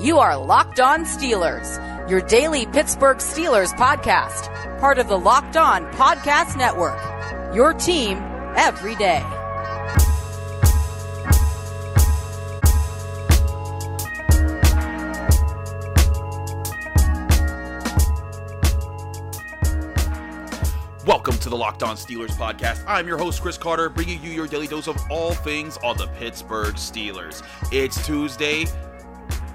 You are Locked On Steelers, your daily Pittsburgh Steelers podcast, part of the Locked On Podcast Network. Your team every day. Welcome to the Locked On Steelers podcast. I'm your host, Chris Carter, bringing you your daily dose of all things on the Pittsburgh Steelers. It's Tuesday,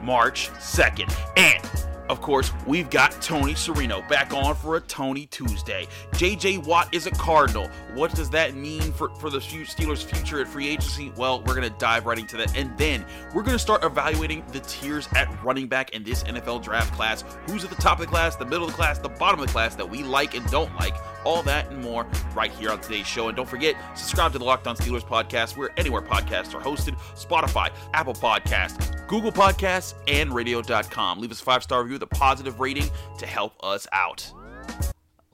March 2nd, and of course, we've got Tony Serino back on for a Tony Tuesday. JJ Watt is a Cardinal. What does that mean for, for the Steelers' future at free agency? Well, we're going to dive right into that. And then we're going to start evaluating the tiers at running back in this NFL draft class. Who's at the top of the class, the middle of the class, the bottom of the class that we like and don't like. All that and more right here on today's show. And don't forget, subscribe to the Locked On Steelers podcast where anywhere podcasts are hosted Spotify, Apple Podcasts, Google Podcasts, and radio.com. Leave us a five star review with a positive rating to help us out.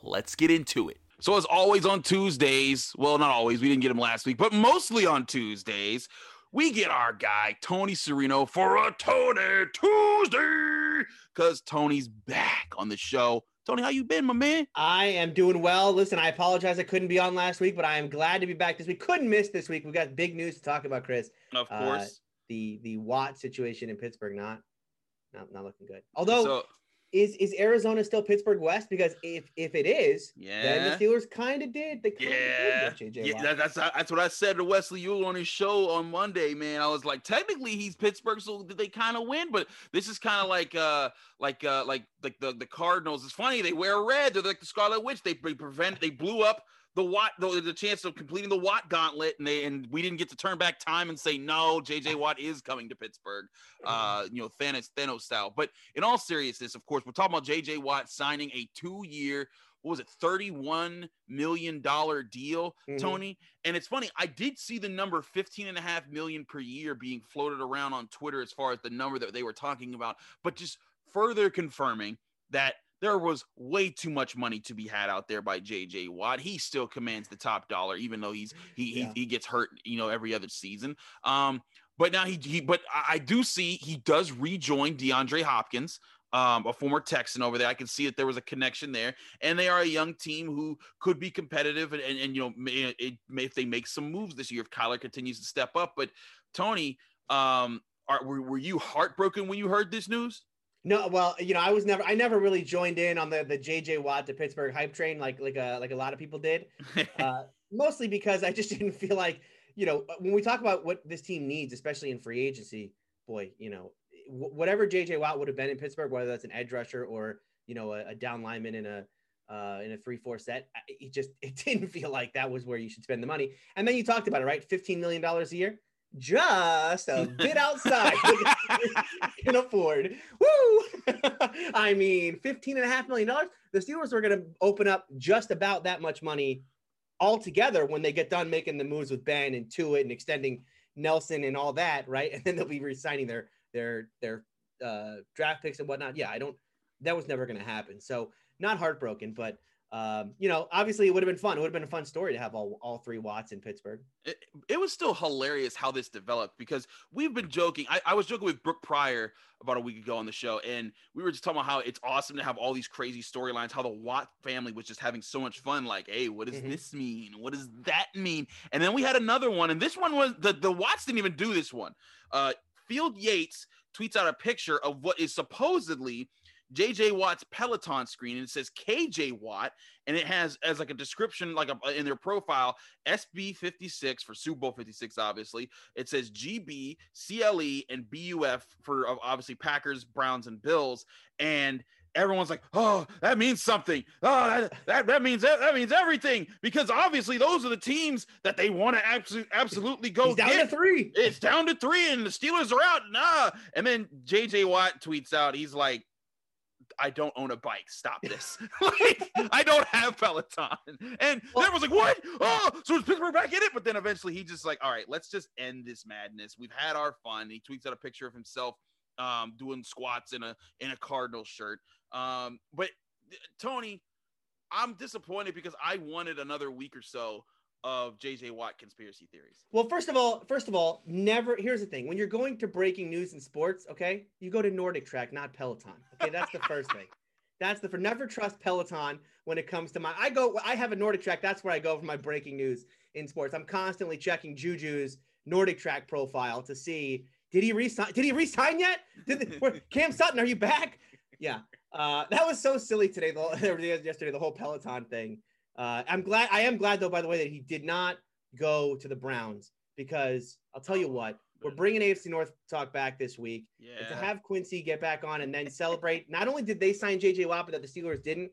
Let's get into it. So, as always on Tuesdays, well, not always, we didn't get him last week, but mostly on Tuesdays, we get our guy, Tony Serino, for a Tony Tuesday because Tony's back on the show. Tony, how you been, my man? I am doing well. Listen, I apologize I couldn't be on last week, but I am glad to be back this week. Couldn't miss this week. We've got big news to talk about, Chris. Of course. Uh, the the Watt situation in Pittsburgh not not, not looking good. Although so, is is Arizona still Pittsburgh West? Because if if it is, yeah, then the Steelers kind of did. They yeah, did yeah. That, that's that's what I said to Wesley Ewell on his show on Monday. Man, I was like, technically he's Pittsburgh, so did they kind of win? But this is kind of like uh like uh like like the the Cardinals. It's funny they wear red. They're like the Scarlet Witch. They, they prevent. They blew up the Watt the, the chance of completing the Watt gauntlet, and they and we didn't get to turn back time and say no, JJ Watt is coming to Pittsburgh, uh, you know Thanos Thanos style. But in all seriousness, of course, we're talking about JJ Watt signing a two-year. What was it, $31 million deal, mm-hmm. Tony? And it's funny, I did see the number 15 and a half million per year being floated around on Twitter as far as the number that they were talking about, but just further confirming that there was way too much money to be had out there by JJ Watt. He still commands the top dollar, even though he's he yeah. he, he, gets hurt, you know, every other season. Um, but now he, he but I do see he does rejoin DeAndre Hopkins. Um, a former Texan over there. I can see that there was a connection there, and they are a young team who could be competitive, and, and, and you know, may, it, may, if they make some moves this year, if Kyler continues to step up. But Tony, um, are, were, were you heartbroken when you heard this news? No, well, you know, I was never, I never really joined in on the the JJ Watt to Pittsburgh hype train like like a like a lot of people did. Uh, mostly because I just didn't feel like, you know, when we talk about what this team needs, especially in free agency, boy, you know, whatever JJ Watt would have been in Pittsburgh, whether that's an edge rusher or you know a, a down lineman in a uh, in a three four set, it just it didn't feel like that was where you should spend the money. And then you talked about it, right? Fifteen million dollars a year just a bit outside can afford. Woo! I mean, 15 and a half million dollars. The Steelers are going to open up just about that much money altogether when they get done making the moves with Ben and Tuitt and extending Nelson and all that, right? And then they'll be resigning their their their uh, draft picks and whatnot. Yeah, I don't. That was never going to happen. So not heartbroken, but um, you know, obviously it would have been fun. It would have been a fun story to have all, all three Watts in Pittsburgh. It, it was still hilarious how this developed because we've been joking. I, I, was joking with Brooke Pryor about a week ago on the show, and we were just talking about how it's awesome to have all these crazy storylines, how the Watt family was just having so much fun. Like, hey, what does mm-hmm. this mean? What does that mean? And then we had another one, and this one was the, the Watts didn't even do this one. Uh, Field Yates tweets out a picture of what is supposedly – JJ Watt's Peloton screen and it says KJ Watt and it has as like a description like a, uh, in their profile SB 56 for Super Bowl 56 obviously it says GB CLE and BUF for uh, obviously Packers Browns and Bills and everyone's like, oh, that means something. Oh, that, that, that means that, that means everything because obviously those are the teams that they want to absolutely absolutely go He's down get. to three. It's down to three, and the Steelers are out. Nah, and then JJ Watt tweets out, he's like, I don't own a bike. Stop this. like, I don't have Peloton. And well, was like, what? Oh, so is Pittsburgh back in it? But then eventually he just like, all right, let's just end this madness. We've had our fun. He tweets out a picture of himself um, doing squats in a in a Cardinal shirt. Um, but Tony, I'm disappointed because I wanted another week or so of JJ Watt conspiracy theories. Well, first of all, first of all, never. Here's the thing: when you're going to breaking news in sports, okay, you go to Nordic Track, not Peloton. Okay, that's the first thing. That's the for never trust Peloton when it comes to my. I go. I have a Nordic Track. That's where I go for my breaking news in sports. I'm constantly checking Juju's Nordic Track profile to see did he resign? Did he resign yet? Did the, Cam Sutton? Are you back? Yeah, uh, that was so silly today. The yesterday, the whole Peloton thing. Uh, I'm glad. I am glad though, by the way, that he did not go to the Browns because I'll tell you what, we're bringing AFC North talk back this week. Yeah. to have Quincy get back on and then celebrate. not only did they sign JJ Watt, but that the Steelers didn't.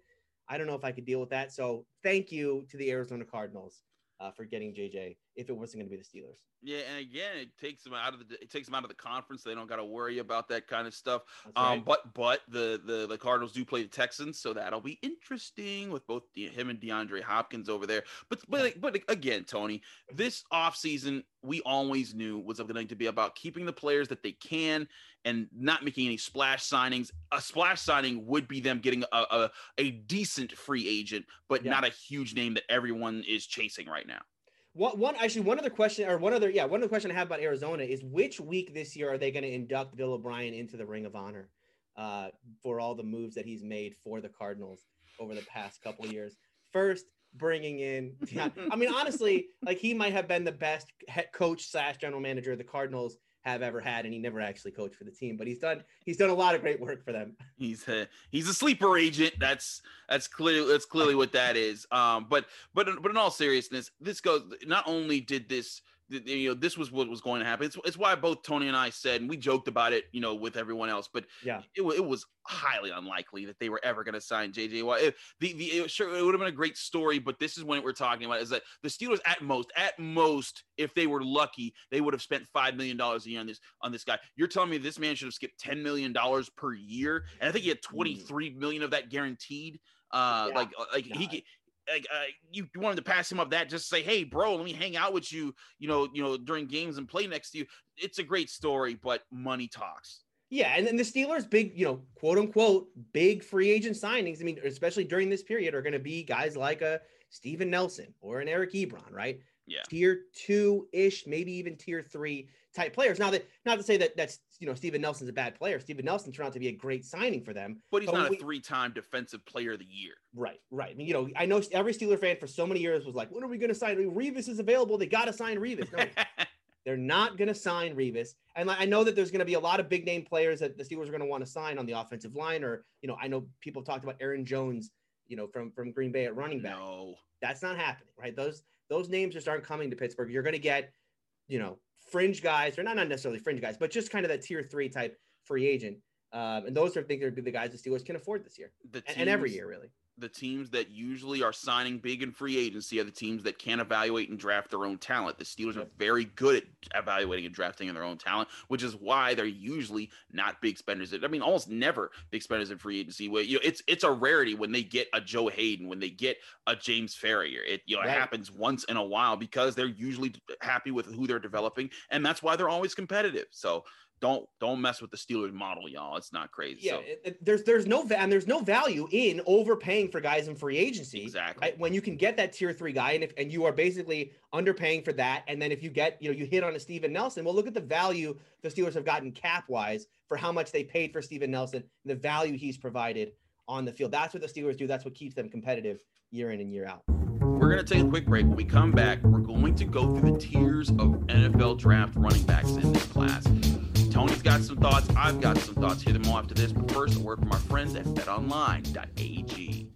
I don't know if I could deal with that. So thank you to the Arizona Cardinals uh, for getting JJ if it wasn't going to be the Steelers. Yeah, and again, it takes them out of the it takes them out of the conference. They don't got to worry about that kind of stuff. Um, but but the, the the Cardinals do play the Texans, so that'll be interesting with both the, him and DeAndre Hopkins over there. But but but again, Tony, this offseason we always knew was going to be about keeping the players that they can and not making any splash signings. A splash signing would be them getting a a, a decent free agent, but yeah. not a huge name that everyone is chasing right now. One, one actually one other question or one other yeah one other question I have about Arizona is which week this year are they going to induct Bill O'Brien into the Ring of Honor uh, for all the moves that he's made for the Cardinals over the past couple years? First, bringing in I mean honestly like he might have been the best head coach slash general manager of the Cardinals have ever had, and he never actually coached for the team. But he's done he's done a lot of great work for them. He's a, he's a sleeper agent. That's that's clearly that's clearly what that is. Um, but but but in all seriousness, this goes. Not only did this you know this was what was going to happen. It's, it's why both tony and i said and we joked about it you know with everyone else but yeah. it, it was highly unlikely that they were ever going to sign jj watt. It, the, the it, sure it would have been a great story but this is what we're talking about is that the steelers at most at most if they were lucky they would have spent five million dollars a year on this on this guy. You're telling me this man should have skipped 10 million dollars per year? And i think he had 23 million of that guaranteed uh yeah. like uh, like God. he like uh, you, wanted to pass him up that just say hey bro let me hang out with you you know you know during games and play next to you. It's a great story but money talks. Yeah and then the steelers big you know quote unquote big free agent signings i mean especially during this period are going to be guys like a steven nelson or an eric ebron right yeah tier two ish maybe even tier three type players. Now that not to say that that's you know Steven Nelson's a bad player. Steven Nelson turned out to be a great signing for them. But he's but not we, a three-time defensive player of the year. Right, right. I mean, you know, I know every Steeler fan for so many years was like, when are we going to sign? Revis is available. They got to sign Revis. No, they're not going to sign Revis. And I know that there's going to be a lot of big name players that the Steelers are going to want to sign on the offensive line. Or you know, I know people talked about Aaron Jones. You know, from from Green Bay at running back. No, that's not happening. Right. Those those names just aren't coming to Pittsburgh. You're going to get, you know, fringe guys, or not, not necessarily fringe guys, but just kind of that tier three type free agent. Um, and those are things that would be the guys the Steelers can afford this year teams, and every year, really the teams that usually are signing big in free agency are the teams that can't evaluate and draft their own talent. The Steelers are very good at evaluating and drafting their own talent, which is why they're usually not big spenders. I mean, almost never big spenders in free agency. Where you know, it's it's a rarity when they get a Joe Hayden, when they get a James Farrior. It you know right. it happens once in a while because they're usually happy with who they're developing, and that's why they're always competitive. So don't don't mess with the Steelers model, y'all. It's not crazy. Yeah, so. it, it, there's there's no va- and there's no value in overpaying for guys in free agency. Exactly. Right? When you can get that tier three guy, and if and you are basically underpaying for that, and then if you get you know you hit on a Steven Nelson, well, look at the value the Steelers have gotten cap wise for how much they paid for Steven Nelson, the value he's provided on the field. That's what the Steelers do. That's what keeps them competitive year in and year out. We're going to take a quick break. When we come back, we're going to go through the tiers of NFL draft running backs in this class. Tony's got some thoughts. I've got some thoughts. Hear them all after this. But first, a word from our friends at betonline.ag.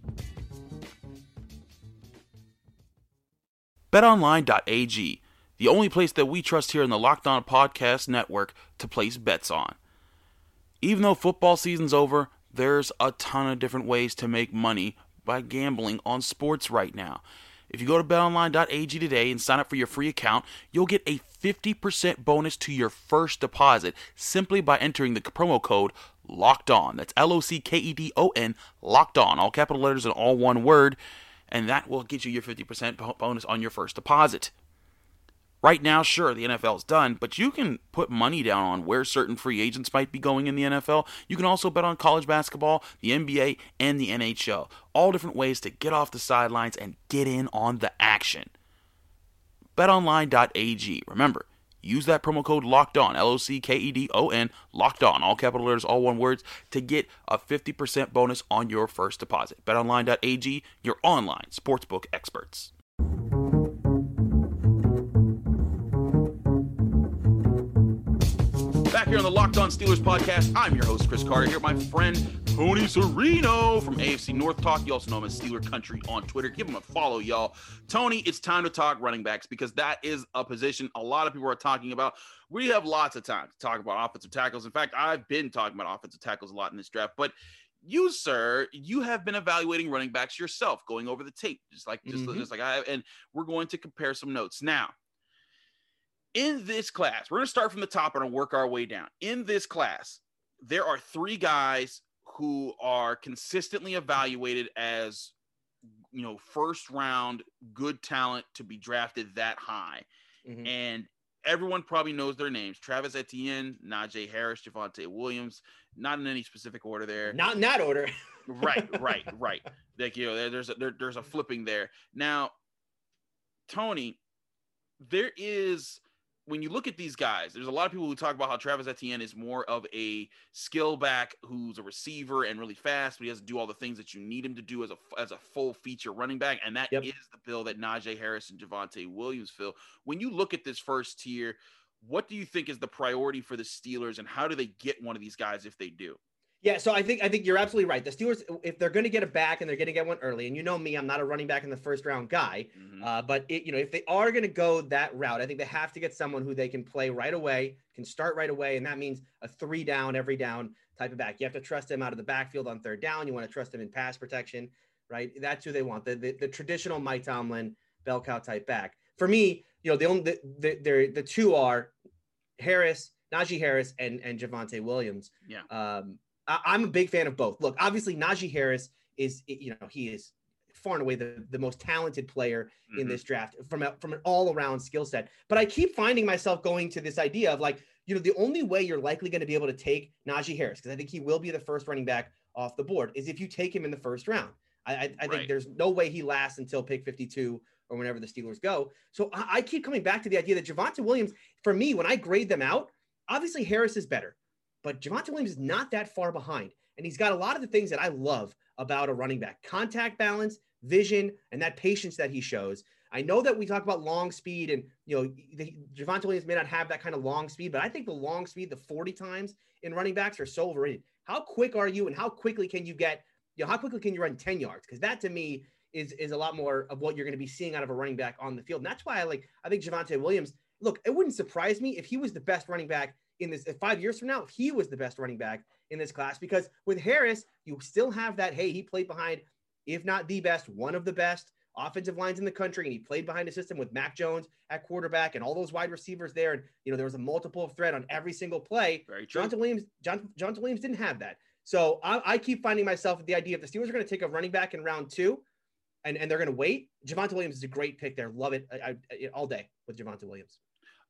BetOnline.ag, the only place that we trust here in the Locked On Podcast Network to place bets on. Even though football season's over, there's a ton of different ways to make money by gambling on sports right now. If you go to betonline.ag today and sign up for your free account, you'll get a 50% bonus to your first deposit simply by entering the promo code locked on. That's L O C K E D O N, locked on, all capital letters and all one word. And that will get you your 50% bonus on your first deposit. Right now, sure, the NFL's done, but you can put money down on where certain free agents might be going in the NFL. You can also bet on college basketball, the NBA, and the NHL. All different ways to get off the sidelines and get in on the action. betonline.ag. Remember, use that promo code locked on, L O C K E D O N, locked on, all capital letters, all one words, to get a 50% bonus on your first deposit. BetOnline.ag, your online sportsbook experts. Back here on the Locked On Steelers podcast, I'm your host, Chris Carter, here my friend Tony Serino from AFC North Talk. You also know him as Steeler Country on Twitter. Give him a follow, y'all. Tony, it's time to talk running backs because that is a position a lot of people are talking about. We have lots of time to talk about offensive tackles. In fact, I've been talking about offensive tackles a lot in this draft, but you, sir, you have been evaluating running backs yourself, going over the tape, just like just, mm-hmm. just like I have, and we're going to compare some notes now in this class, we're going to start from the top and work our way down. In this class, there are three guys who are consistently evaluated as you know first round good talent to be drafted that high. Mm-hmm. and everyone probably knows their names. Travis etienne najee harris javonte williams. Not in any specific order there. Not in that order. Right right right. Like you know there's a there, there's a flipping there. Now tony there is when you look at these guys, there's a lot of people who talk about how Travis Etienne is more of a skill back who's a receiver and really fast, but he has to do all the things that you need him to do as a as a full feature running back, and that yep. is the bill that Najee Harris and Javonte Williams fill. When you look at this first tier, what do you think is the priority for the Steelers, and how do they get one of these guys if they do? Yeah, so I think I think you're absolutely right. The Steelers, if they're going to get a back and they're going to get one early, and you know me, I'm not a running back in the first round guy, mm-hmm. uh, but it, you know if they are going to go that route, I think they have to get someone who they can play right away, can start right away, and that means a three down every down type of back. You have to trust him out of the backfield on third down. You want to trust him in pass protection, right? That's who they want. The the, the traditional Mike Tomlin bell cow type back. For me, you know, the only the the, the, the two are Harris, Najee Harris, and and Javonte Williams. Yeah. Um, I, am a big fan of both. Look, obviously Najee Harris is, you know, he is far and away the, the most talented player mm-hmm. in this draft from a, from an all around skill set. But I keep finding myself going to this idea of like, you know, the only way you're likely going to be able to take Najee Harris, because I think he will be the first running back off the board, is if you take him in the first round. I, I, I think there's no way he lasts until pick 52 or whenever the Steelers go. So I, I keep coming back to the idea that Javonte Williams, for me, when I grade them out, obviously Harris is better. But Javonte Williams is not that far behind. And he's got a lot of the things that I love about a running back contact balance, vision, and that patience that he shows. I know that we talk about long speed, and you know, the, Javonte Williams may not have that kind of long speed, but I think the long speed, the 40 times in running backs, are so overrated. How quick are you, and how quickly can you get, you know, how quickly can you run 10 yards? Because that to me is is a lot more of what you're going to be seeing out of a running back on the field. And that's why I like, I think Javonte Williams. Look, it wouldn't surprise me if he was the best running back in this five years from now he was the best running back in this class because with Harris, you still have that. Hey, he played behind, if not the best, one of the best offensive lines in the country, and he played behind a system with Mac Jones at quarterback and all those wide receivers there. And you know there was a multiple threat on every single play. Very true. Jonathan Williams, John, Jonathan Williams didn't have that. So I, I keep finding myself with the idea if the Steelers are going to take a running back in round two, and, and they're going to wait, Javonte Williams is a great pick there. Love it I, I, all day with Javonte Williams.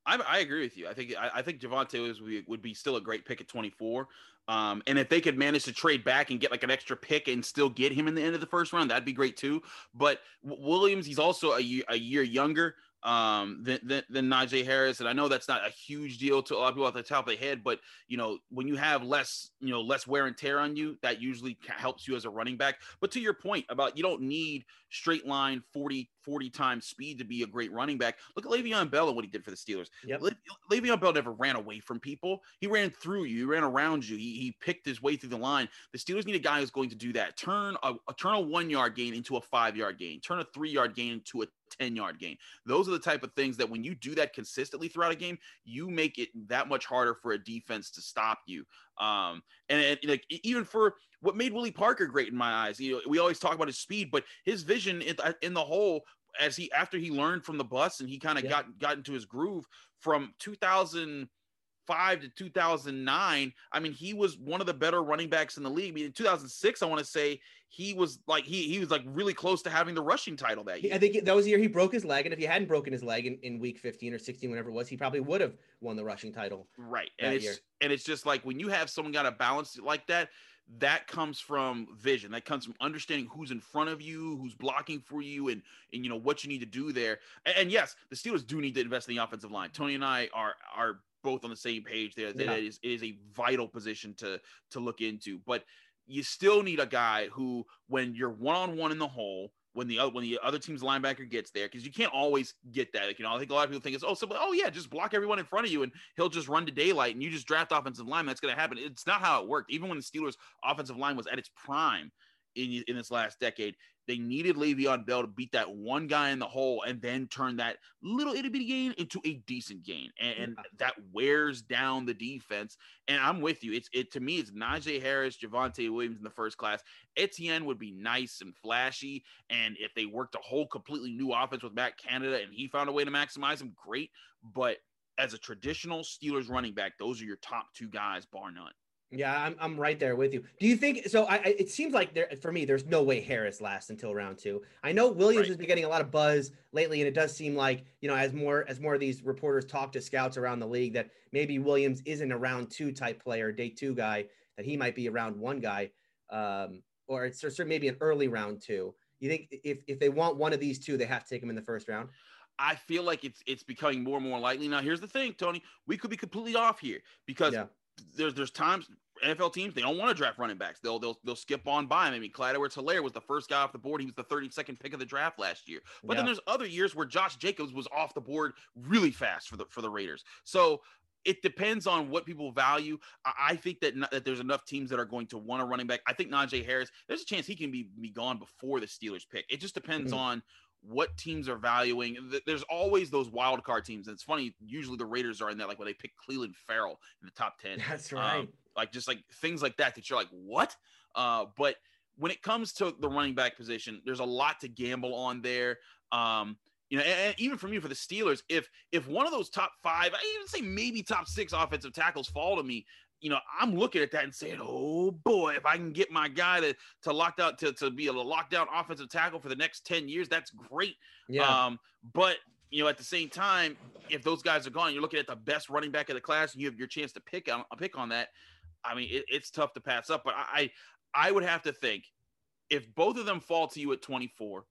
I, I agree with you. I think I, I think Javonte was, would be still a great pick at 24. Um, and if they could manage to trade back and get like an extra pick and still get him in the end of the first round, that'd be great too. But Williams, he's also a a year younger um, than, than, than Najee Harris. And I know that's not a huge deal to a lot of people at the top of the head, but you know, when you have less, you know, less wear and tear on you, that usually helps you as a running back. But to your point about you don't need straight line 40, 40 times speed to be a great running back. Look at Le'Veon Bell and what he did for the Steelers. Yep. Le- Le'Veon Bell never ran away from people. He ran through you. He ran around you. He, he picked his way through the line. The Steelers need a guy who's going to do that. Turn a, a turn a one yard gain into a five yard gain. Turn a three yard gain into a 10 yard gain. Those are the type of things that when you do that consistently throughout a game, you make it that much harder for a defense to stop you. Um, and, and like even for what made Willie Parker great in my eyes, you know, we always talk about his speed, but his vision in, in the whole as he after he learned from the bus and he kind of yeah. got got into his groove from 2000 2005 to 2009, I mean, he was one of the better running backs in the league. I mean, in 2006, I want to say he was like he he was like really close to having the rushing title that year. I think that was the year he broke his leg, and if he hadn't broken his leg in, in week 15 or 16, whatever it was, he probably would have won the rushing title. Right, and it's year. and it's just like when you have someone got a balance like that, that comes from vision. That comes from understanding who's in front of you, who's blocking for you, and and you know what you need to do there. And, and yes, the Steelers do need to invest in the offensive line. Tony and I are are both on the same page there. That yeah. it is it is a vital position to to look into, but you still need a guy who, when you're one on one in the hole, when the other when the other team's linebacker gets there because you can't always get that. Like, you know, I think a lot of people think it's oh, so oh yeah, just block everyone in front of you and he'll just run to daylight and you just draft offensive line. That's going to happen. It's not how it worked. Even when the Steelers' offensive line was at its prime in in this last decade, they needed Le'Veon Bell to beat that one guy in the hole and then turn that little itty bitty gain into a decent gain. And, and, that wears down the defense. And I'm with you. It's it to me, it's Najee Harris, Javonte Williams in the first class. Etienne would be nice and flashy. And if they worked a whole completely new offense with Matt Canada and he found a way to maximize him, great. But as a traditional Steelers running back, those are your top two guys, bar none. Yeah, I'm, I'm right there with you. Do you think so? I, it seems like there for me, there's no way Harris lasts until round two. I know Williams right. has been getting a lot of buzz lately, and it does seem like you know as more as more of these reporters talk to scouts around the league that maybe Williams isn't a round two type player, day two guy, that he might be a round one guy, um, or it's or maybe an early round two. You think if if they want one of these two, they have to take him in the first round? I feel like it's it's becoming more and more likely. Now, here's the thing, Tony. We could be completely off here because yeah there's there's times NFL teams they don't want to draft running backs. They'll they'll they'll skip on by. I mean, Clyde Edwards-Helaire was the first guy off the board. He was the 32nd pick of the draft last year. But yeah. then there's other years where Josh Jacobs was off the board really fast for the for the Raiders. So it depends on what people value. I think that that there's enough teams that are going to want a running back. I think Najee Harris. There's a chance he can be be gone before the Steelers pick. It just depends mm-hmm. on what teams are valuing. There's always those wild card teams. And it's funny, usually the Raiders are in that, like when they pick Clelin Ferrell in the top 10. That's right. Um, like just like things like that, that you're like, what? Uh, but when it comes to the running back position, there's a lot to gamble on there. Um, you know, and, and, even for me, for the Steelers, if if one of those top five, I even say maybe top six offensive tackles fall to me, you know, I'm looking at that and saying, oh boy, if I can get my guy to to lock out to, to be a lockdown offensive tackle for the next 10 years, that's great. Yeah. Um, but you know, at the same time, if those guys are gone, you're looking at the best running back of the class, and you have your chance to pick on pick on that. I mean, it, it's tough to pass up. But I I would have to think if both of them fall to you at 24,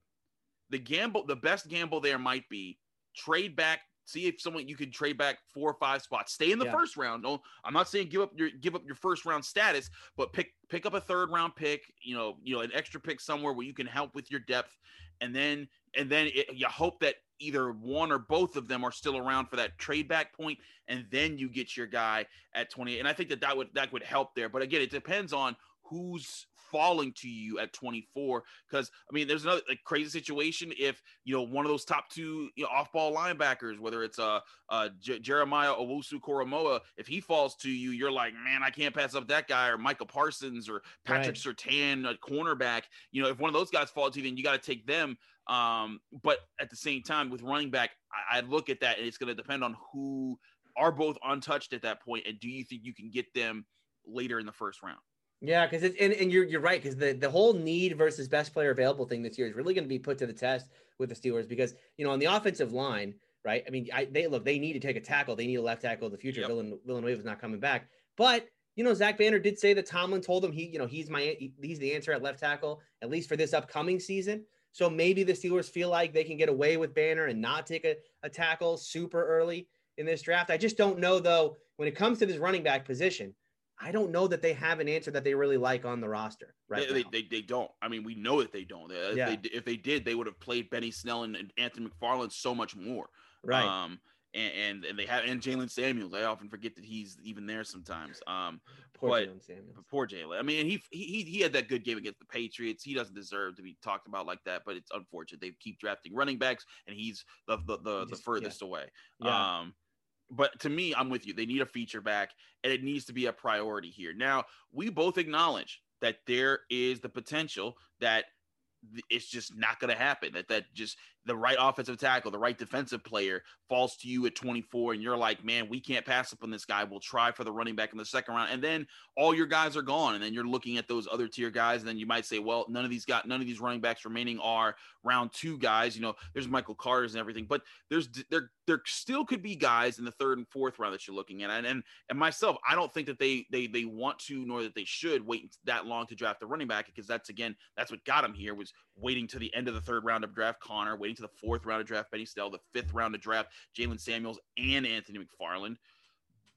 the gamble, the best gamble there might be trade back see if someone you can trade back four or five spots. Stay in the yeah. first round. Don't I'm not saying give up your give up your first round status, but pick pick up a third round pick, you know, you know, an extra pick somewhere where you can help with your depth. And then and then it, you hope that either one or both of them are still around for that trade back point and then you get your guy at 28 and i think that that would that would help there but again it depends on who's falling to you at 24 because i mean there's another like, crazy situation if you know one of those top two you know, off-ball linebackers whether it's uh, uh J- jeremiah owusu koramoah if he falls to you you're like man i can't pass up that guy or micah parsons or patrick right. surtain a cornerback you know if one of those guys falls to you then you got to take them um but at the same time with running back i, I look at that and it's going to depend on who are both untouched at that point and do you think you can get them later in the first round yeah, because it's and, and you're you're right because the the whole need versus best player available thing this year is really going to be put to the test with the Steelers because you know on the offensive line, right? I mean, I, they look they need to take a tackle. They need a left tackle in the future. Yep. Villan, Villanueva is not coming back, but you know Zach Banner did say that Tomlin told him he you know he's my he's the answer at left tackle at least for this upcoming season. So maybe the Steelers feel like they can get away with Banner and not take a, a tackle super early in this draft. I just don't know though when it comes to this running back position I don't know that they have an answer that they really like on the roster right they, they, they, don't. I mean, we know that they don't. If, yeah. they, if they did, they would have played Benny Snell and, Anthony McFarland so much more. Right. Um, and, and, and they have and Jaylen Samuels. I often forget that he's even there sometimes. Um, poor Jaylen. Samuels. Poor Jaylen. I mean, he, he he had that good game against the Patriots. He doesn't deserve to be talked about like that, but it's unfortunate. They keep drafting running backs, and he's the the the, Just, the furthest yeah. away. Yeah. Um, but to me, I'm with you. They need a feature back, and it needs to be a priority here. Now, we both acknowledge that there is the potential that it's just not going to happen. That that just the right offensive tackle, the right defensive player falls to you at 24, and you're like, man, we can't pass up on this guy. We'll try for the running back in the second round, and then all your guys are gone, and then you're looking at those other tier guys, and then you might say, well, none of these got none of these running backs remaining are round two guys. You know, there's Michael Carter's and everything, but there's there there still could be guys in the third and fourth round that you're looking at, and and and myself, I don't think that they they they want to nor that they should wait that long to draft the running back because that's again that's what got him here was waiting to the end of the third round of draft Conner, waiting to the fourth round of draft Benny Snell, the fifth round of draft Jaylen Samuels and Anthony McFarland.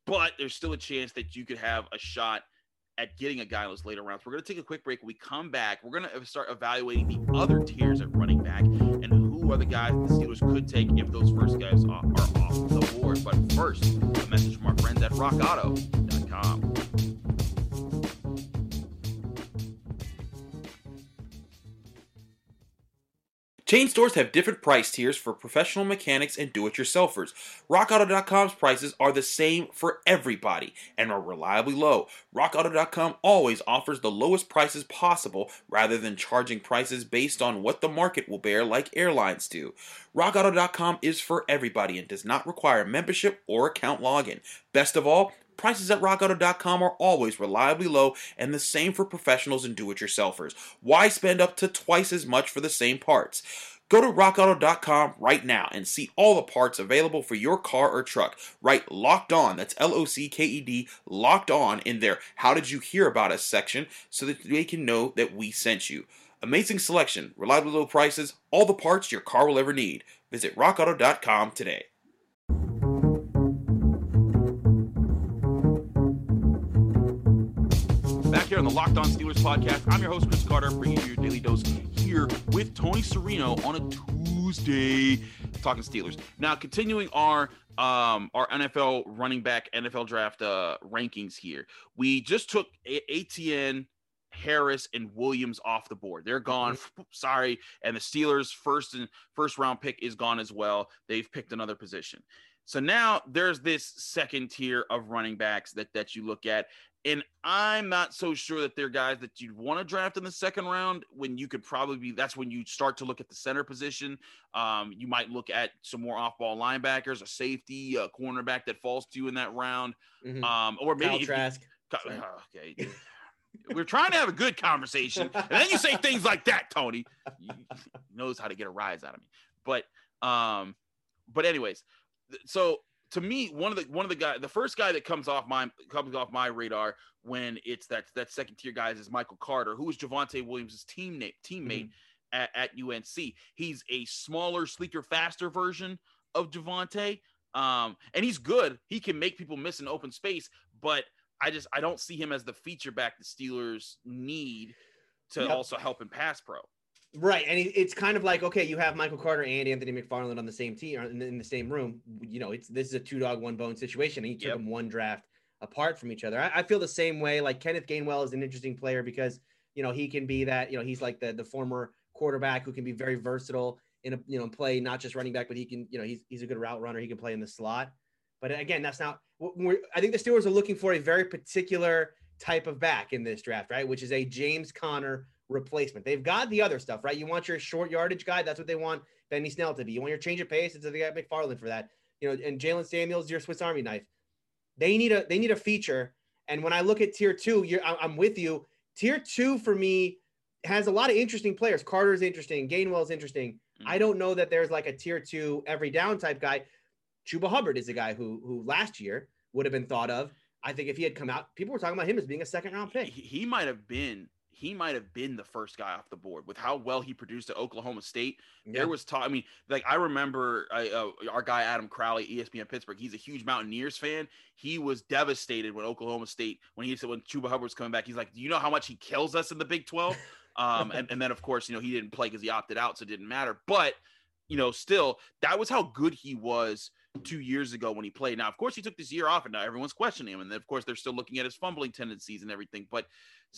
But there's still a chance that you could have a shot at getting a guy in those later rounds. We're going to take a quick break. When we come back, we're going to start evaluating the other tiers at running back and who are the guys the Steelers could take if those first guys are, are off the board. But first, a message from our friends at rockauto.com. Chain stores have different price tiers for professional mechanics and do it yourselfers. RockAuto.com's prices are the same for everybody and are reliably low. RockAuto.com always offers the lowest prices possible rather than charging prices based on what the market will bear, like airlines do. RockAuto.com is for everybody and does not require membership or account login. Best of all, Prices at rockauto.com are always reliably low and the same for professionals and do it yourselfers. Why spend up to twice as much for the same parts? Go to rockauto.com right now and see all the parts available for your car or truck. Write locked on, that's L O C K E D, locked on in their How Did You Hear About Us section so that they can know that we sent you. Amazing selection, reliably low prices, all the parts your car will ever need. Visit rockauto.com today. On the Locked On Steelers podcast. I'm your host, Chris Carter, bringing you your daily dose here with Tony Serino on a Tuesday, talking Steelers. Now, continuing our um, our NFL running back NFL draft uh, rankings here, we just took Etienne. Harris and Williams off the board. They're gone. Mm-hmm. Sorry. And the Steelers first and first round pick is gone as well. They've picked another position. So now there's this second tier of running backs that that you look at. And I'm not so sure that they're guys that you'd want to draft in the second round when you could probably be that's when you start to look at the center position. Um, you might look at some more off ball linebackers, a safety, a cornerback that falls to you in that round. Mm-hmm. Um, or maybe Trask. You, okay. We're trying to have a good conversation. And then you say things like that, Tony. He knows how to get a rise out of me. But um, but anyways, so to me, one of the one of the guy, the first guy that comes off my comes off my radar when it's that that second tier guys is Michael Carter, who is Javonte Williams' teammate teammate mm-hmm. at, at UNC. He's a smaller, sleeker, faster version of Javonte. Um, and he's good. He can make people miss an open space, but I just I don't see him as the feature back the Steelers need to yep. also help in pass pro. Right, and it's kind of like okay, you have Michael Carter and Anthony McFarland on the same team in the, in the same room. You know, it's this is a two dog one bone situation. And you took yep. them one draft apart from each other. I, I, feel the same way. Like Kenneth Gainwell is an interesting player because you know he can be that. You know, he's like the the former quarterback who can be very versatile in a you know play not just running back, but he can you know he's he's a good route runner. He can play in the slot. But again, that's not. I think the Steelers are looking for a very particular type of back in this draft, right? Which is a James Conner replacement. They've got the other stuff, right? You want your short yardage guy. That's what they want Benny Snell to be. You want your change of pace. It's they got McFarland for that. You know, and Jaylen Samuels, your Swiss Army knife. They need a they need a feature. And when I look at tier two, you're I'm with you. Tier two for me has a lot of interesting players. Carter's interesting. Gainwell's interesting. Mm-hmm. I don't know that there's like a tier two every down type guy. Chuba Hubbard is a guy who who last year would have been thought of. I think if he had come out, people were talking about him as being a second round pick. He, he might have been he might have been the first guy off the board with how well he produced at Oklahoma State. Yeah. There was talk. I mean, like I remember uh, our guy Adam Crowley, ESPN Pittsburgh. He's a huge Mountaineers fan. He was devastated when Oklahoma State when he said when Chuba Hubbard was coming back. He's like, "Do you know how much he kills us in the Big 12? Um, and, and then of course, you know, he didn't play because he opted out, so it didn't matter. But you know, still, that was how good he was two years ago when he played. Now, of course, he took this year off, and now everyone's questioning him. And then, of course, they're still looking at his fumbling tendencies and everything. But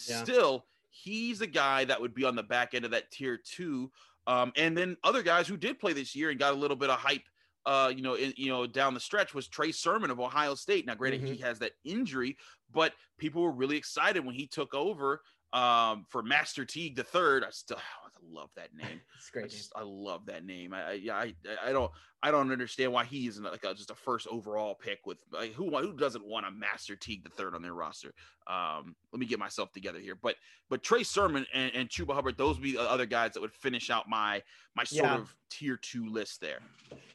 yeah. still, he's a guy that would be on the back end of that tier two. Um, and then other guys who did play this year and got a little bit of hype, uh, you know, in, you know, down the stretch was Trey Sermon of Ohio State. Now, granted, mm-hmm. he has that injury, but people were really excited when he took over um, for Master Teague the third. I still I love that name. it's great. I, just, I love that name. I, I I I don't I don't understand why he isn't like a, just a first overall pick with like, who who doesn't want a Master Teague the third on their roster. Um, let me get myself together here. But but Trey Sermon and, and Chuba Hubbard, those would be the other guys that would finish out my my sort Yeah. of tier two list there.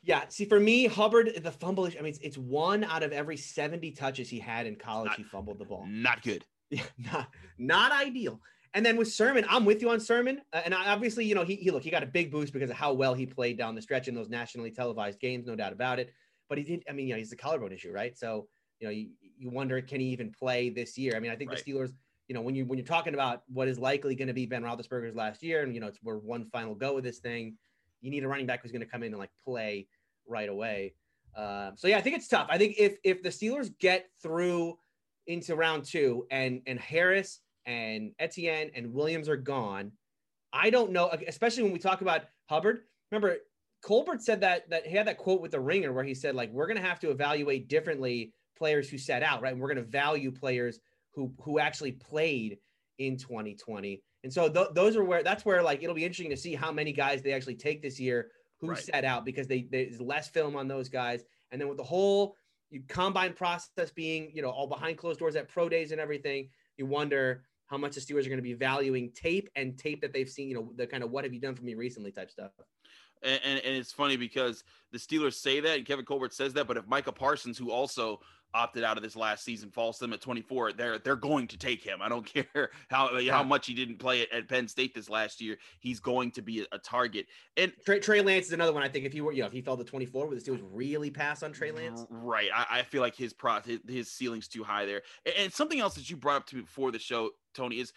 Yeah, see, for me, Hubbard, the fumble. I mean, it's, it's one out of every seventy touches he had in college. Not- he fumbled the ball. Not good. Yeah, not not ideal. And then with Sermon, I'm with you on Sermon. Uh, and I, obviously, you know, he, he look, he got a big boost because of how well he played down the stretch in those nationally televised games, no doubt about it. But he did. I mean, you know, he's a collarbone issue, right? So you know, you, you wonder can he even play this year? I mean, I think Right. the Steelers. You know, when you when you're talking about what is likely going to be Ben Roethlisberger's last year, and you know, it's we're one final go with this thing. You need a running back who's going to come in and like play right away. Um, so yeah, I think it's tough. I think if if the Steelers get through into round two and and Harris and Etienne and Williams are gone, I don't know. Especially when we talk about Hubbard. Remember, Colbert said that that he had that quote with the Ringer where he said like we're going to have to evaluate differently players who set out right, and we're going to value players who who actually played in 2020. And so th- those are where that's where like it'll be interesting to see how many guys they actually take this year who Right. set out because they there's less film on those guys. And then with the whole combine process being you know all behind closed doors at pro days and everything, you wonder how much the Steelers are going to be valuing tape and tape that they've seen. You know the kind of what have you done for me recently type stuff. And, and, and it's funny because the Steelers say that, and Kevin Colbert says that, but if Micah Parsons, who also opted out of this last season, falls to them at 24, they're they're going to take him. I don't care how how much he didn't play at, at Penn State this last year. He's going to be a, a target. And Trey, Trey Lance is another one. I think if he were you know if he fell to 24, would the Steelers really pass on Trey Lance? Right. I, I feel like his pro his, his ceiling's too high there. And, and something else that you brought up to me before the show, Tony, is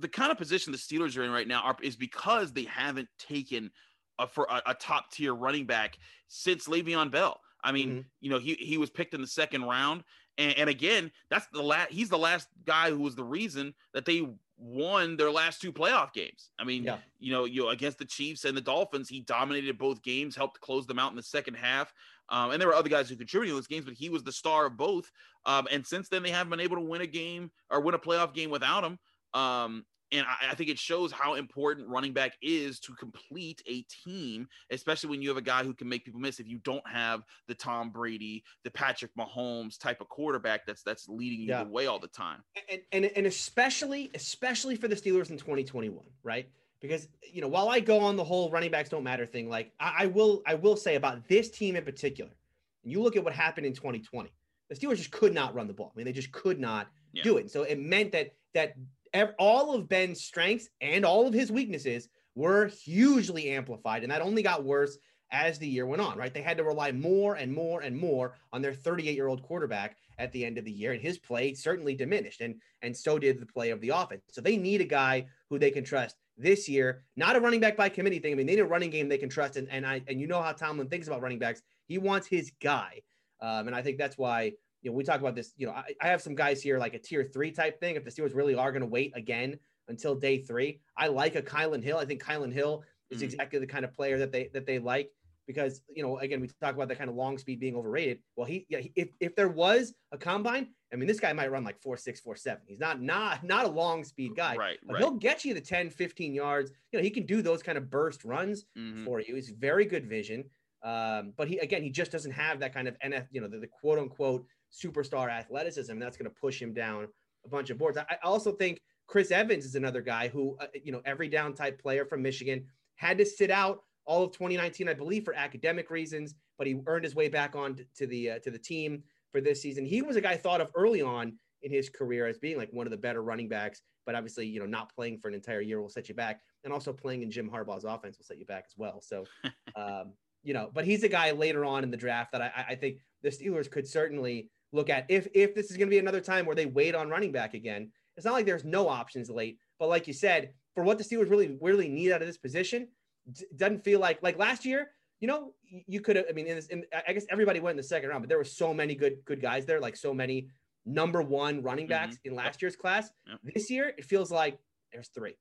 the kind of position the Steelers are in right now are, is because they haven't taken a, for a, a top tier running back since Le'Veon Bell. I mean, Mhm. you know, he he was picked in the second round, and, and again, that's the last. He's the last guy who was the reason that they won their last two playoff games. I mean, Yeah. you know, you know, against the Chiefs and the Dolphins, he dominated both games, helped close them out in the second half. Um, and there were other guys who contributed in those games, but he was the star of both. Um, and since then, they haven't been able to win a game or win a playoff game without him. Um, and I, I think it shows how important running back is to complete a team, especially when you have a guy who can make people miss. If you don't have the Tom Brady, the Patrick Mahomes type of quarterback that's that's leading you Yeah. the way all the time. and, and and especially especially for the Steelers in 2021, right? Because you know, while I go on the whole running backs don't matter thing, like I, I will I will say about this team in particular, and you look at what happened in 2020, the Steelers just could not run the ball. I mean, they just could not Yeah. do it. And so it meant that that all of Ben's strengths and all of his weaknesses were hugely amplified, and that only got worse as the year went on. Right? They had to rely more and more and more on their 38 year old quarterback at the end of the year, and his play certainly diminished, and and so did the play of the offense. So they need a guy who they can trust this year, not a running back by committee thing. I mean, they need a running game they can trust, and and I and you know how Tomlin thinks about running backs. He wants his guy, um, and I think that's why you know we talk about this. You know, I, I have some guys here like a tier three type thing. If the Steelers really are going to wait again until day three, I like a Kylin Hill. I think Kylin Hill is Mhm. exactly the kind of player that they that they like because you know again we talk about the kind of long speed being overrated. Well, he yeah, he- if if there was a combine, I mean this guy might run like four six four seven. He's not not not a long speed guy. Right, But right. he'll get you the 10, 15 yards. You know, he can do those kind of burst runs Mhm. for you. He's very good vision. Um, but he again, he just doesn't have that kind of NF, you know, the, the quote unquote superstar athleticism. and That's going to push him down a bunch of boards. I, also think Chris Evans is another guy who, uh, you know, every down type player from Michigan had to sit out all of 2019, I believe, for academic reasons, but he earned his way back on to, to the uh, to the team for this season. He was a guy thought of early on in his career as being like one of the better running backs, but obviously, you know, not playing for an entire year will set you back, and also playing in Jim Harbaugh's offense will set you back as well. So, um, you know, but he's a guy later on in the draft that I, I think the Steelers could certainly look at if if this is going to be another time where they wait on running back again. It's not like there's no options late, but like you said, for what the Steelers really really need out of this position, d- doesn't feel like like last year. You know, you could have. I mean, in this, in, I guess everybody went in the second round, but there were so many good good guys there, like so many number one running backs mm-hmm. in last year's class. Yep. This year, it feels like there's three.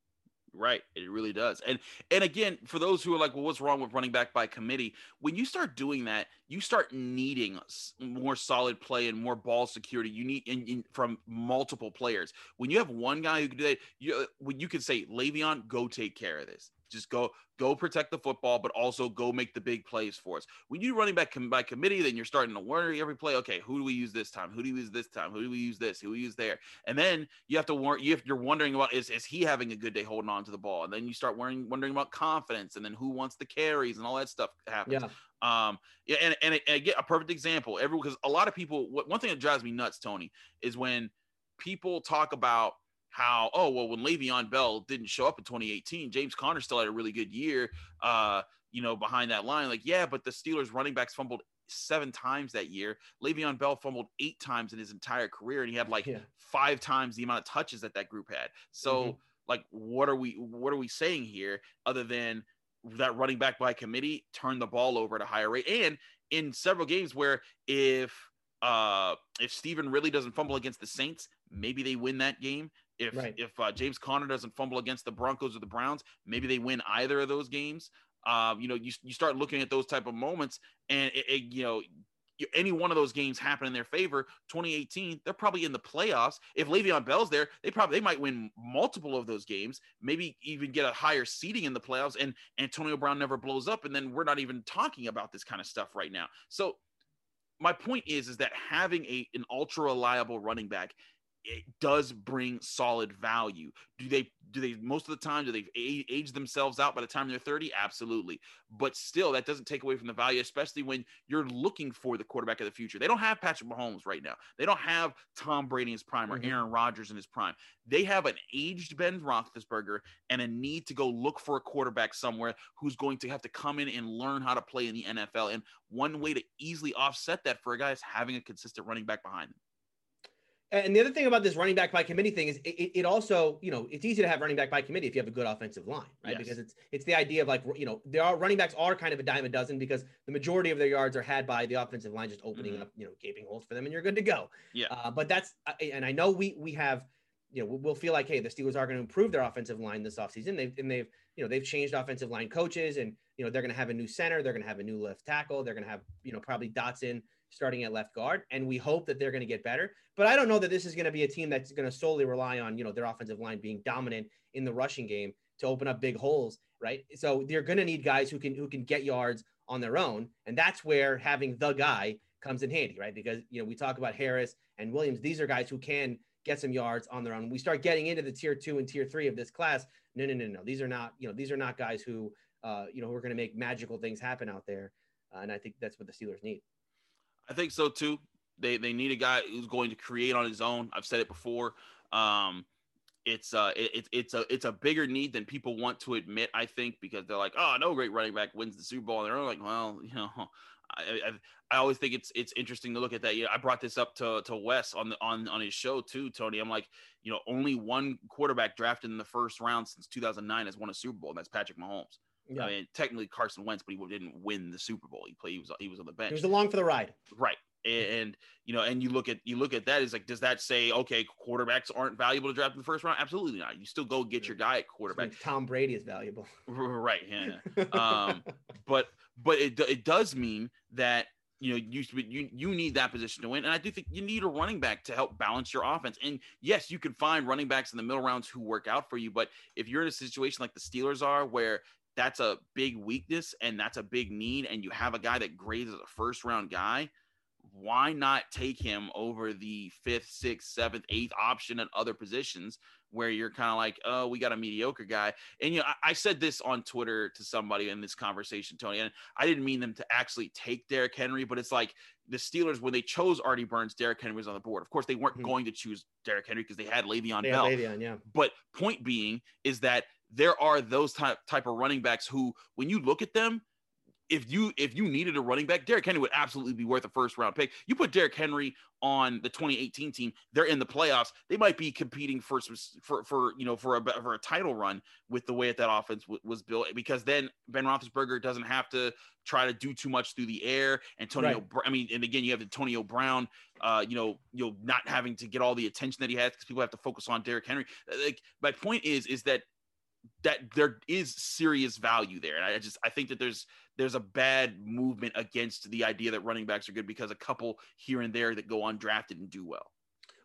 Right, it really does. And and again, for those who are like, well, what's wrong with running back by committee? When you start doing that, you start needing more solid play and more ball security. You need in, in, from multiple players. When you have one guy who can do that, you uh, when you can say, Le'Veon, go take care of this. Just go go protect the football, but also go make the big plays for us. When you're running back com- by committee, then you're starting to worry every play. Okay, who do we use this time? Who do we use this time? Who do we use this? Who do we use there? And then you have to warn. You have, you're wondering about is is he having a good day holding on to the ball? And then you start worrying, wondering about confidence, and then who wants the carries and all that stuff happens. Yeah. Um, yeah, and and, and again, a perfect example. Everyone, because a lot of people, one thing that drives me nuts, Tony, is when people talk about how oh well when Le'Veon Bell didn't show up in 2018, James Conner still had a really good year. Uh, you know, behind that line, like yeah, but the Steelers running backs fumbled seven times that year. Le'Veon Bell fumbled eight times in his entire career, and he had like yeah. five times the amount of touches that that group had. So mm-hmm. like, what are we what are we saying here other than that running back by committee turned the ball over at a higher rate, and in several games where if uh if Stevan Ridley doesn't fumble against the Saints, maybe they win that game. If right. if uh, James Conner doesn't fumble against the Broncos or the Browns, maybe they win either of those games. Um, you know, you, you start looking at those type of moments, and it, it, you know, any one of those games happen in their favor. 2018, they're probably in the playoffs. If Le'Veon Bell's there, they probably they might win multiple of those games, maybe even get a higher seeding in the playoffs. And Antonio Brown never blows up, and then we're not even talking about this kind of stuff right now. So my point is, is that having a an ultra reliable running back it does bring solid value. Do they do they most of the time do they age themselves out by the time they're 30? Absolutely. But still that doesn't take away from the value especially when you're looking for the quarterback of the future. They don't have Patrick Mahomes right now. They don't have Tom Brady in his prime or mm-hmm. Aaron Rodgers in his prime. They have an aged Ben Roethlisberger and a need to go look for a quarterback somewhere who's going to have to come in and learn how to play in the NFL. And one way to easily offset that for a guy is having a consistent running back behind him. And the other thing about this running back by committee thing is it, it, also, you know, it's easy to have running back by committee if you have a good offensive line, right? Yes. Because it's it's the idea of like, you know, there are running backs are kind of a dime a dozen because the majority of their yards are had by the offensive line just opening mm-hmm. up, you know, gaping holes for them, and you're good to go. Yeah. Uh, but that's and I know we we have, you know, we'll feel like, hey, the Steelers are going to improve their offensive line this offseason. They've and they've you know they've changed offensive line coaches and you know they're going to have a new center, they're going to have a new left tackle, they're going to have you know probably Dotson starting at left guard, and we hope that they're going to get better. But I don't know that this is going to be a team that's going to solely rely on you know their offensive line being dominant in the rushing game to open up big holes, right? So they're going to need guys who can who can get yards on their own, and that's where having the guy comes in handy, right? Because you know we talk about Harris and Williams; these are guys who can get some yards on their own. we start getting into the tier two and tier three of this class. No, no, no, no. These are not you know these are not guys who uh, you know who are going to make magical things happen out there. Uh, and I think that's what the Steelers need. I think so too. They they need a guy who's going to create on his own. I've said it before. Um, it's uh it, it's a it's a bigger need than people want to admit. I think because they're like, oh, no great running back wins the Super Bowl, and they're like, well, you know. I, I, I always think it's it's interesting to look at that. Yeah, I brought this up to to Wes on the on on his show too, Tony. I'm like, you know, only one quarterback drafted in the first round since 2009 has won a Super Bowl, and that's Patrick Mahomes. Yeah. I mean, technically Carson Wentz, but he didn't win the Super Bowl. He played. He was he was on the bench. He was along for the ride. Right. And you know, and you look at you look at that is like, does that say okay, quarterbacks aren't valuable to draft in the first round? Absolutely not. You still go get your guy at quarterback. Tom Brady is valuable. Right. Yeah. um, but but it it does mean that you know you you you need that position to win, and I do think you need a running back to help balance your offense. And yes, you can find running backs in the middle rounds who work out for you, but if you're in a situation like the Steelers are, where that's a big weakness and that's a big need, and you have a guy that grades as a first round guy, why not take him over the fifth, sixth, seventh, eighth option at other positions where you're kind of like, oh, we got a mediocre guy. And you know, I, I, said this on Twitter to somebody in this conversation, Tony, and I didn't mean them to actually take Derrick Henry, but it's like the Steelers when they chose Artie Burns, Derrick Henry was on the board. Of course, they weren't mm-hmm. going to choose Derrick Henry because they had Le'Veon Bell. Le'Veon, yeah. But point being is that there are those type type of running backs who, when you look at them, if you if you needed a running back, Derrick Henry would absolutely be worth a first round pick. You put Derrick Henry on the 2018 team, they're in the playoffs. They might be competing for some for for you know for a for a title run with the way that that offense w- was built because then Ben Roethlisberger doesn't have to try to do too much through the air. Antonio, right. I mean, and again, you have Antonio Brown, uh, you know, you know, not having to get all the attention that he has because people have to focus on Derrick Henry. Like my point is, is that that there is serious value there. And I just I think that there's there's a bad movement against the idea that running backs are good because a couple here and there that go undrafted and do well.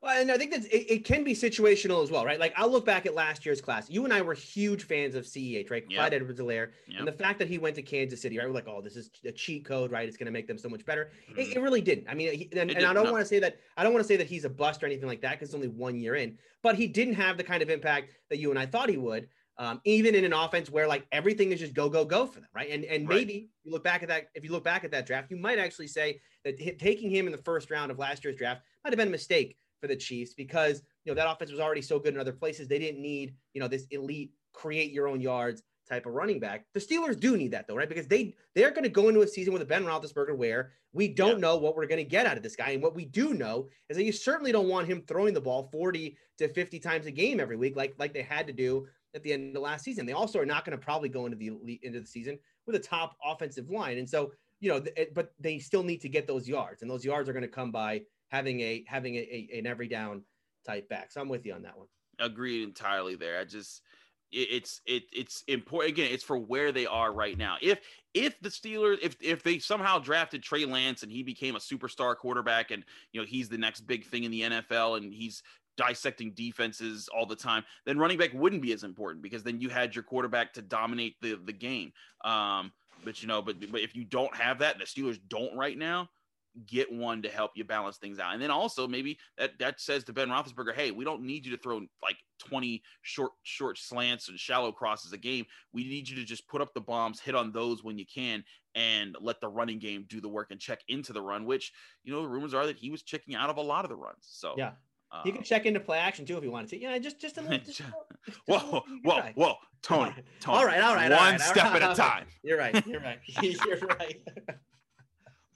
Well, and I think that it, it, can be situational as well, right? Like I'll look back at last year's class. You and I were huge fans of CEH, right? Clyde yep. Edwards-Helaire. Yep. And the fact that he went to Kansas City, right? We're like, oh, this is a cheat code, right? It's going to make them so much better. Mm-hmm. It, it, really didn't. I mean, he, and, and I don't want to say that I don't want to say that he's a bust or anything like that because it's only one year in, but he didn't have the kind of impact that you and I thought he would. Um, even in an offense where like everything is just go go go for them, right? And and right. maybe you look back at that. If you look back at that draft, you might actually say that taking him in the first round of last year's draft might have been a mistake for the Chiefs because you know that offense was already so good in other places. They didn't need you know this elite create your own yards type of running back. The Steelers do need that though, right? Because they they're going to go into a season with a Ben Roethlisberger where we don't yeah. know what we're going to get out of this guy, and what we do know is that you certainly don't want him throwing the ball forty to fifty times a game every week, like like they had to do at the end of last season. They also are not going to probably go into the into the season with a top offensive line, and so you know, but they still need to get those yards, and those yards are going to come by having a having a, a, an every down type back. So I'm with you on that one. Agreed entirely there. I just it's it it's important again it's for where they are right now if if the steelers if if they somehow drafted trey lance and he became a superstar quarterback and you know he's the next big thing in the nfl and he's dissecting defenses all the time then running back wouldn't be as important because then you had your quarterback to dominate the the game um but you know but but if you don't have that the steelers don't right now get one to help you balance things out. And then also maybe that that says to Ben Roethlisberger, hey, we don't need you to throw like 20 short short slants and shallow crosses a game. We need you to just put up the bombs, hit on those when you can, and let the running game do the work and check into the run. Which you know the rumors are that he was checking out of a lot of the runs. So yeah. Um, he can check into play action too if you wanted to. Yeah, just just a little. Just, just whoa, whoa, whoa, whoa, Tony, Tony. All right, all right, one all right, step right. at a time. You're right. You're right. you're right.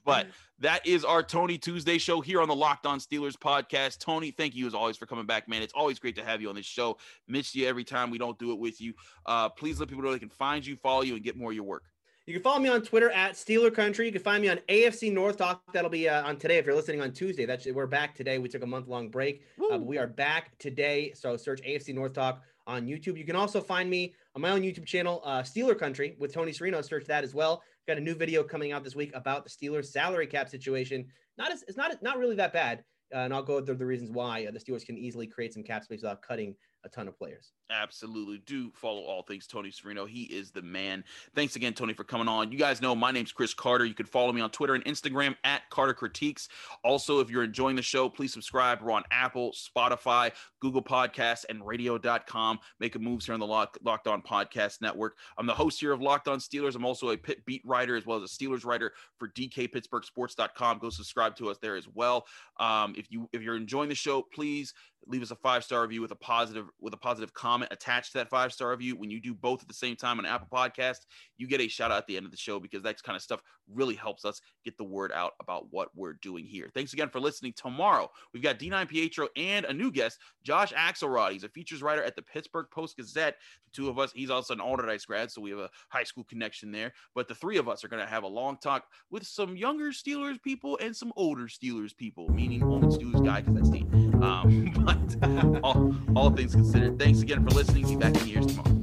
But that is our Tony Tuesday show here on the Locked On Steelers podcast. Tony, thank you as always for coming back, man. It's always great to have you on this show. Miss you every time we don't do it with you. Uh, please let people know they can find you, follow you, and get more of your work. You can follow me on Twitter at Steeler Country. You can find me on AFC North Talk. That'll be uh, on today if you're listening on Tuesday. That's we're back today. We took a month long break, uh, but we are back today. So search AFC North Talk on YouTube. You can also find me on my own YouTube channel, uh, Steeler Country, with Tony Serino. Search that as well. Got a new video coming out this week about the Steelers salary cap situation. Not as it's not not really that bad, uh, and I'll go through the reasons why uh, the Steelers can easily create some cap space without cutting a ton of players. Absolutely. Do follow all things Tony Serino. He is the man. Thanks again, Tony, for coming on. You guys know my name's Chris Carter. You can follow me on Twitter and Instagram at Carter Critiques. Also, if you're enjoying the show, please subscribe. We're on Apple, Spotify, Google Podcasts, and radio.com. Making moves here on the Lock, Locked On Podcast Network. I'm the host here of Locked On Steelers. I'm also a Pitt beat writer as well as a Steelers writer for DKPittsburghSports.com. Go subscribe to us there as well. Um, if you if you're enjoying the show, please leave us a five star review with a positive with a positive comment attached to that five star review. When you do both at the same time on Apple Podcast, you get a shout out at the end of the show because that kind of stuff really helps us get the word out about what we're doing here. Thanks again for listening. Tomorrow we've got D9 Pietro and a new guest, Josh Axelrod. He's a features writer at the Pittsburgh Post Gazette. The two of us, he's also an Allderdice grad, so we have a high school connection there. But the three of us are going to have a long talk with some younger Steelers people and some older Steelers people, meaning only Steelers guy because that's the um, but all, all things considered, thanks again for listening. Be back in years tomorrow.